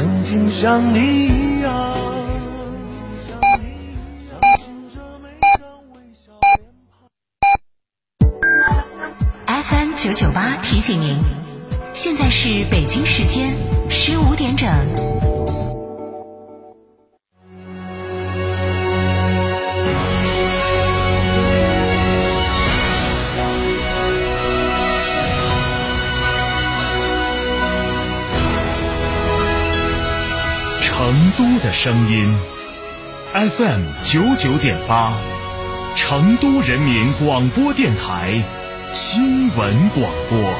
曾经像你一样。FM 九九八提醒您，现在是北京时间十五点整。的声音，FM 九九点八，成都人民广播电台新闻广播。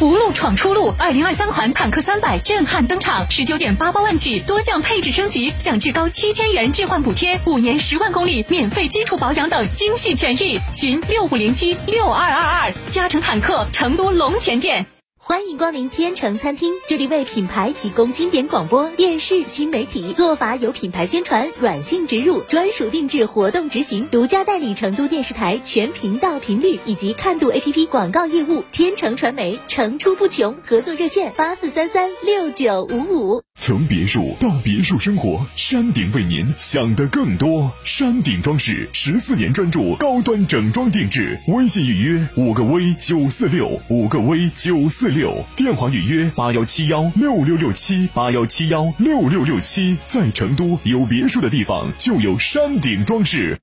无路闯出路，二零二三款坦克三百震撼登场，十九点八八万起，多项配置升级，享至高七千元置换补贴，五年十万公里免费基础保养等精细权益。寻六五零七六二二二，嘉诚坦克成都龙泉店。欢迎光临天成餐厅，这里为品牌提供经典广播电视新媒体做法，有品牌宣传、软性植入、专属定制活动执行，独家代理成都电视台全频道频率以及看度 APP 广告业务。天成传媒层出不穷，合作热线八四三三六九五五。从别墅到别墅生活，山顶为您想的更多。山顶装饰十四年专注高端整装定制，微信预约五个 V 九四六五个 V 九四。六电话预约八幺七幺六六六七八幺七幺六六六七，在成都有别墅的地方就有山顶装饰。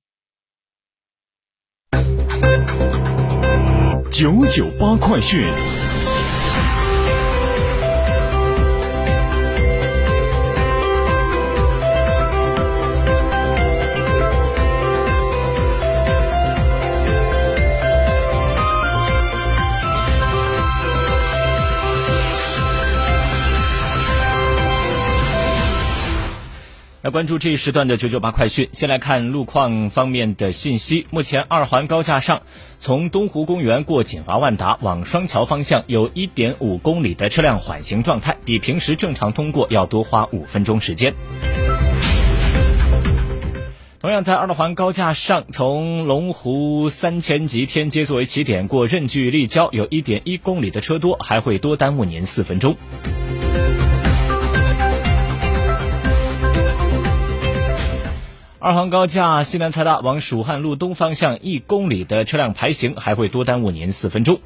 九九八快讯。来关注这一时段的九九八快讯。先来看路况方面的信息。目前二环高架上，从东湖公园过锦华万达往双桥方向，有一点五公里的车辆缓行状态，比平时正常通过要多花五分钟时间。同样在二环高架上，从龙湖三千级天街作为起点过任距立交，有一点一公里的车多，还会多耽误您四分钟。二环高架西南财大往蜀汉路东方向一公里的车辆排行还会多耽误您四分钟。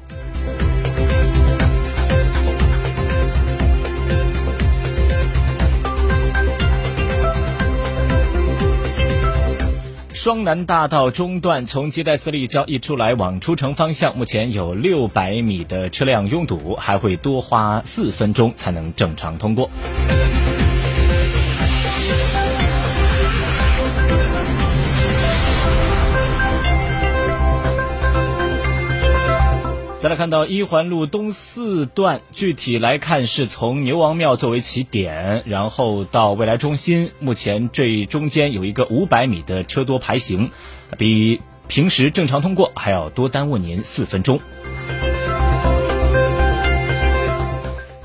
双南大道中段从吉代寺立交一出来往出城方向，目前有六百米的车辆拥堵，还会多花四分钟才能正常通过。看到一环路东四段，具体来看是从牛王庙作为起点，然后到未来中心，目前这中间有一个五百米的车多排行，比平时正常通过还要多耽误您四分钟。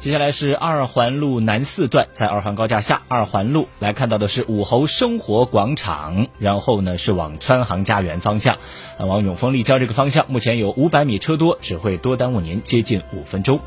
接下来是二环路南四段，在二环高架下，二环路来看到的是武侯生活广场，然后呢是往川航家园方向，往永丰立交这个方向，目前有五百米车多，只会多耽误您接近五分钟。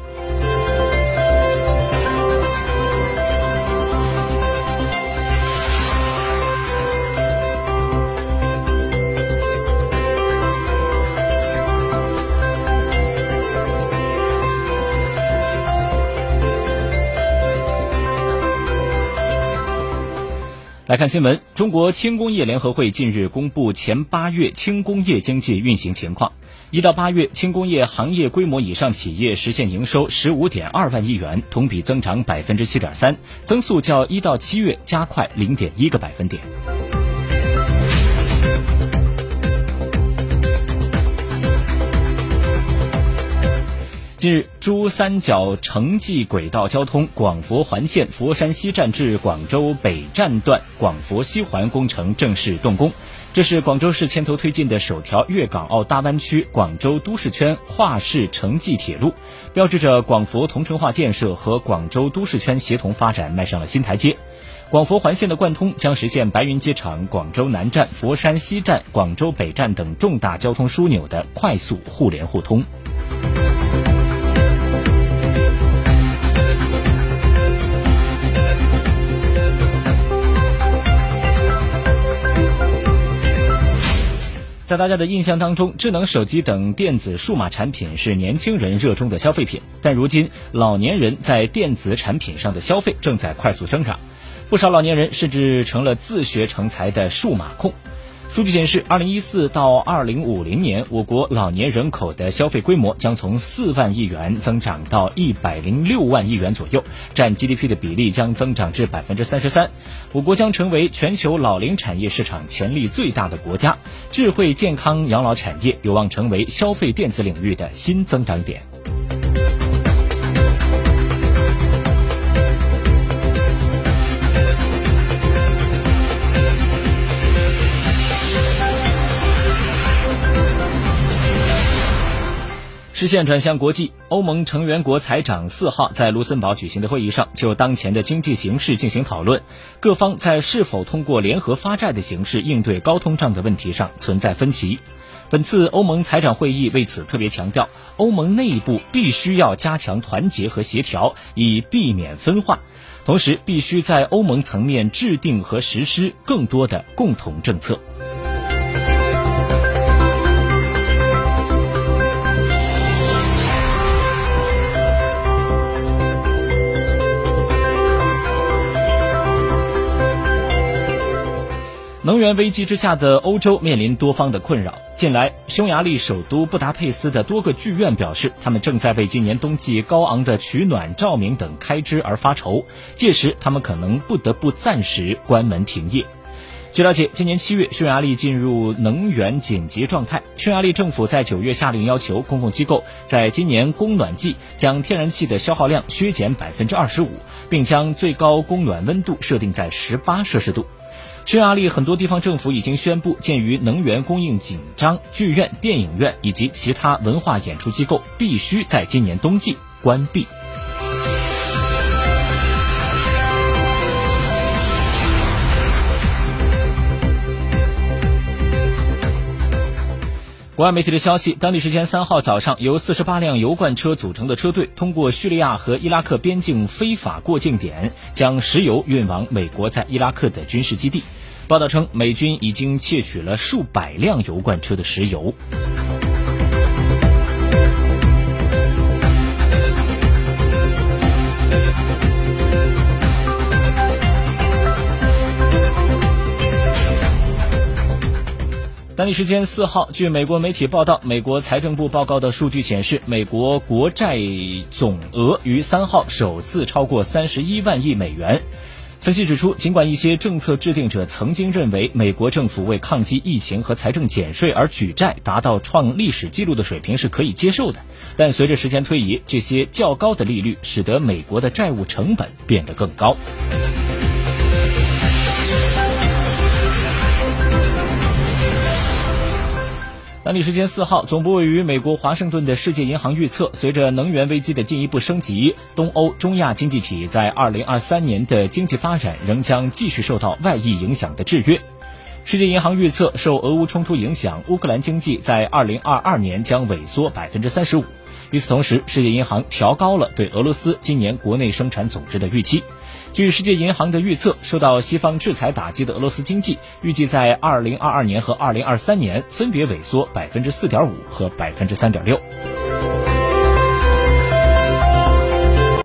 来看新闻，中国轻工业联合会近日公布前八月轻工业经济运行情况。一到八月，轻工业行业规模以上企业实现营收十五点二万亿元，同比增长百分之七点三，增速较一到七月加快零点一个百分点。近日，珠三角城际轨道交通广佛环线佛山西站至广州北站段广佛西环工程正式动工。这是广州市牵头推进的首条粤港澳大湾区广州都市圈跨市城际铁路，标志着广佛同城化建设和广州都市圈协同发展迈上了新台阶。广佛环线的贯通将实现白云机场、广州南站、佛山西站、广州北站等重大交通枢纽的快速互联互通。在大家的印象当中，智能手机等电子数码产品是年轻人热衷的消费品，但如今老年人在电子产品上的消费正在快速增长，不少老年人甚至成了自学成才的数码控。数据显示，二零一四到二零五零年，我国老年人口的消费规模将从四万亿元增长到一百零六万亿元左右，占 GDP 的比例将增长至百分之三十三。我国将成为全球老龄产业市场潜力最大的国家，智慧健康养老产业有望成为消费电子领域的新增长点。视线转向国际，欧盟成员国财长四号在卢森堡举行的会议上，就当前的经济形势进行讨论。各方在是否通过联合发债的形式应对高通胀的问题上存在分歧。本次欧盟财长会议为此特别强调，欧盟内部必须要加强团结和协调，以避免分化，同时必须在欧盟层面制定和实施更多的共同政策。能源危机之下的欧洲面临多方的困扰。近来，匈牙利首都布达佩斯的多个剧院表示，他们正在为今年冬季高昂的取暖、照明等开支而发愁，届时他们可能不得不暂时关门停业。据了解，今年七月，匈牙利进入能源紧急状态。匈牙利政府在九月下令要求公共机构在今年供暖季将天然气的消耗量削减百分之二十五，并将最高供暖温度设定在十八摄氏度。匈牙利很多地方政府已经宣布，鉴于能源供应紧张，剧院、电影院以及其他文化演出机构必须在今年冬季关闭。国外媒体的消息，当地时间三号早上，由四十八辆油罐车组成的车队通过叙利亚和伊拉克边境非法过境点，将石油运往美国在伊拉克的军事基地。报道称，美军已经窃取了数百辆油罐车的石油。当地时间四号，据美国媒体报道，美国财政部报告的数据显示，美国国债总额于三号首次超过三十一万亿美元。分析指出，尽管一些政策制定者曾经认为美国政府为抗击疫情和财政减税而举债达到创历史纪录的水平是可以接受的，但随着时间推移，这些较高的利率使得美国的债务成本变得更高。当地时间四号，总部位于美国华盛顿的世界银行预测，随着能源危机的进一步升级，东欧、中亚经济体在二零二三年的经济发展仍将继续受到外溢影响的制约。世界银行预测，受俄乌冲突影响，乌克兰经济在二零二二年将萎缩百分之三十五。与此同时，世界银行调高了对俄罗斯今年国内生产总值的预期。据世界银行的预测，受到西方制裁打击的俄罗斯经济，预计在二零二二年和二零二三年分别萎缩百分之四点五和百分之三点六。